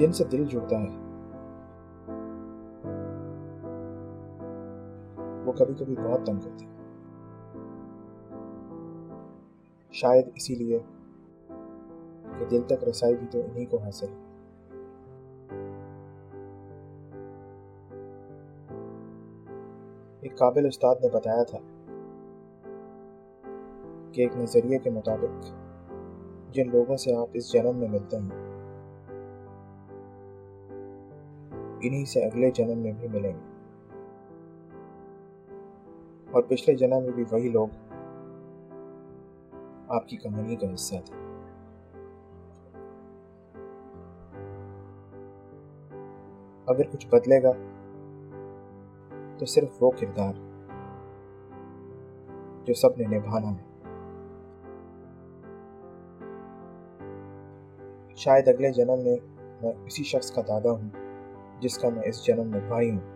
جن سے دل جڑتا ہے۔ وہ کبھی کبھی بہت تنگ کرتے ہیں۔ شاید اسی لیے کہ دل تک رسائی بھی تو انہیں کو حاصل ہے۔ ایک قابل استاد نے بتایا تھا کہ ایک نظریے کے مطابق جن لوگوں سے آپ اس جنم میں ملتے ہیں انہی سے اگلے جنم میں بھی ملیں گے۔ اور پچھلے جنم میں بھی وہی لوگ آپ کی کہانی کا حصہ تھے۔ اگر کچھ بدلے گا تو صرف وہ کردار جو سب نے نبھانا ہے۔ شاید اگلے جنم میں میں اسی شخص کا دادا ہوں۔ جس کا میں اس جنم میں بھائی ہوں۔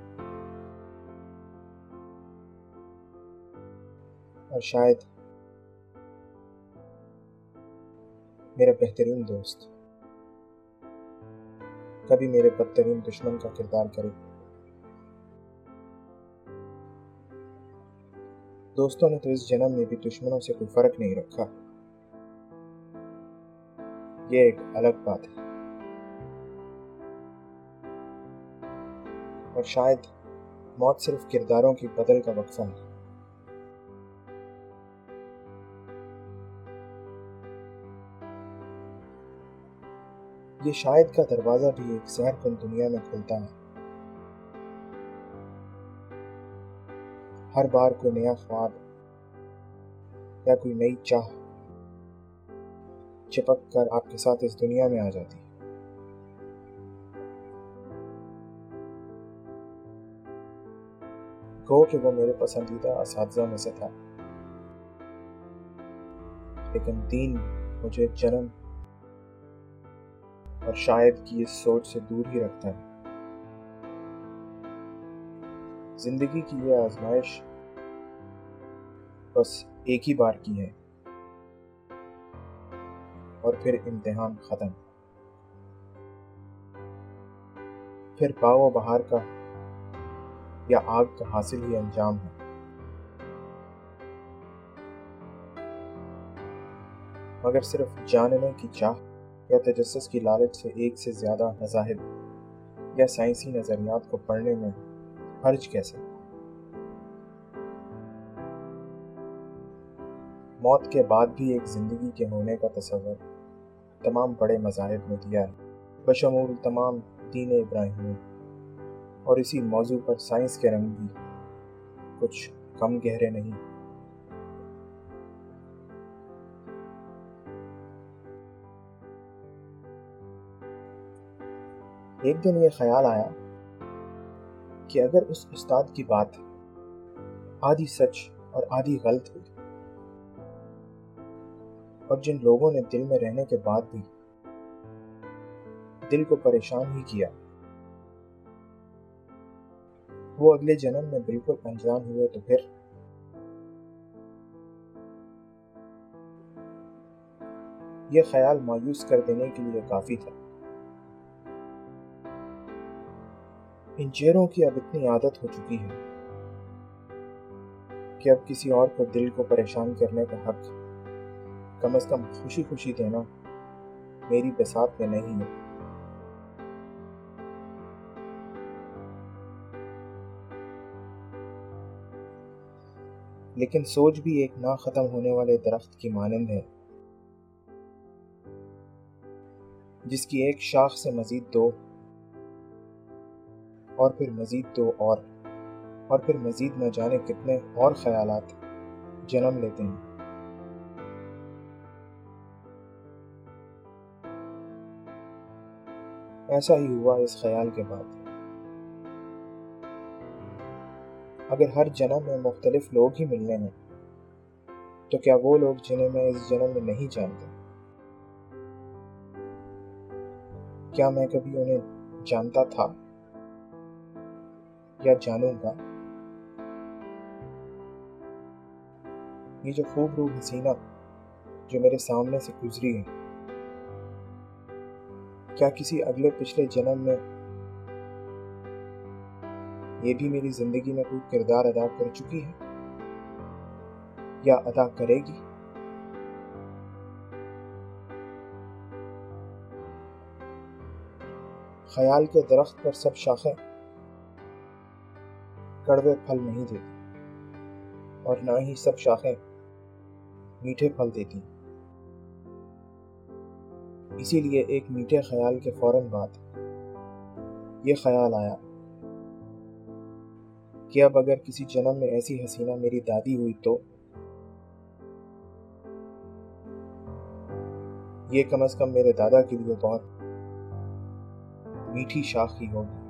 اور شاید میرا بہترین دوست کبھی میرے بدترین دشمن کا کردار کرے۔ دوستوں نے تو اس جنم میں بھی دشمنوں سے کوئی فرق نہیں رکھا۔ یہ ایک الگ بات ہے۔ اور شاید موت صرف کرداروں کی بدل کا وقفہ ہے۔ یہ شاید کا دروازہ بھی ایک زہر کن دنیا میں کھلتا ہے۔ ہر بار کوئی نیا خواب یا کوئی نئی چاہ چپک کر آپ کے ساتھ اس دنیا میں آ جاتی۔ ہے گو کہ وہ میرے پسندیدہ اساتذہ میں سے تھا۔ لیکن دین مجھے جنم اور شاید کی اس سوچ سے دور ہی رکھتا ہے۔ زندگی کی یہ آزمائش بس ایک ہی بار کی ہے۔ اور پھر امتحان ختم۔ پھر پاؤ بہار کا یا آگ کا حاصل ہی انجام ہے۔ مگر صرف جاننے کی چاہ یا تجسس کی لالچ سے ایک سے زیادہ مذاہب یا سائنسی نظریات کو پڑھنے میں حرج کیسے؟ موت کے بعد بھی ایک زندگی کے ہونے کا تصور تمام بڑے مذاہب میں دیا ہے۔ بشمول تمام دین ابراہیم اور اسی موضوع پر سائنس کے رنگ بھی کچھ کم گہرے نہیں۔ ایک دن یہ خیال آیا کہ اگر اس استاد کی بات آدھی سچ اور آدھی غلط ہوئی اور جن لوگوں نے دل میں رہنے کے بعد بھی دل کو پریشان ہی کیا وہ اگلے جنم میں بالکل انجان ہوئے تو پھر یہ خیال مایوس کر دینے کے لیے کافی تھا۔ ان چہروں کی اب اتنی عادت ہو چکی ہے کہ اب کسی اور کو دل کو پریشان کرنے کا حق کم از کم خوشی خوشی دینا میری بسات میں نہیں ہے۔ لیکن سوچ بھی ایک نہ ختم ہونے والے درخت کی مانند ہے۔ جس کی ایک شاخ سے مزید دو اور پھر مزید دو اور اور پھر مزید نہ جانے کتنے اور خیالات جنم لیتے ہیں۔ ایسا ہی ہوا اس خیال کے بعد۔ اگر ہر جنم میں مختلف لوگ ہی ملنے ہیں، تو کیا وہ لوگ جنہیں میں اس جنم میں نہیں جانتا؟ کیا میں کبھی انہیں جانتا تھا یا جانوں گا؟ یہ جو خوب روح حسینہ جو میرے سامنے سے گزری ہے، کیا کسی اگلے پچھلے جنم میں یہ بھی میری زندگی میں کوئی کردار ادا کر چکی ہے؟ یا ادا کرے گی؟ خیال کے درخت پر سب شاخیں کڑوے پھل نہیں دیتی اور نہ ہی سب شاخیں میٹھے پھل دیتی۔ اسی لیے ایک میٹھے خیال کے فوراً بعد یہ خیال آیا۔ کہ اب اگر کسی جنم میں ایسی حسینہ میری دادی ہوئی تو؟ یہ کم از کم میرے دادا کے لیے بہت میٹھی شاخ ہی ہوگی۔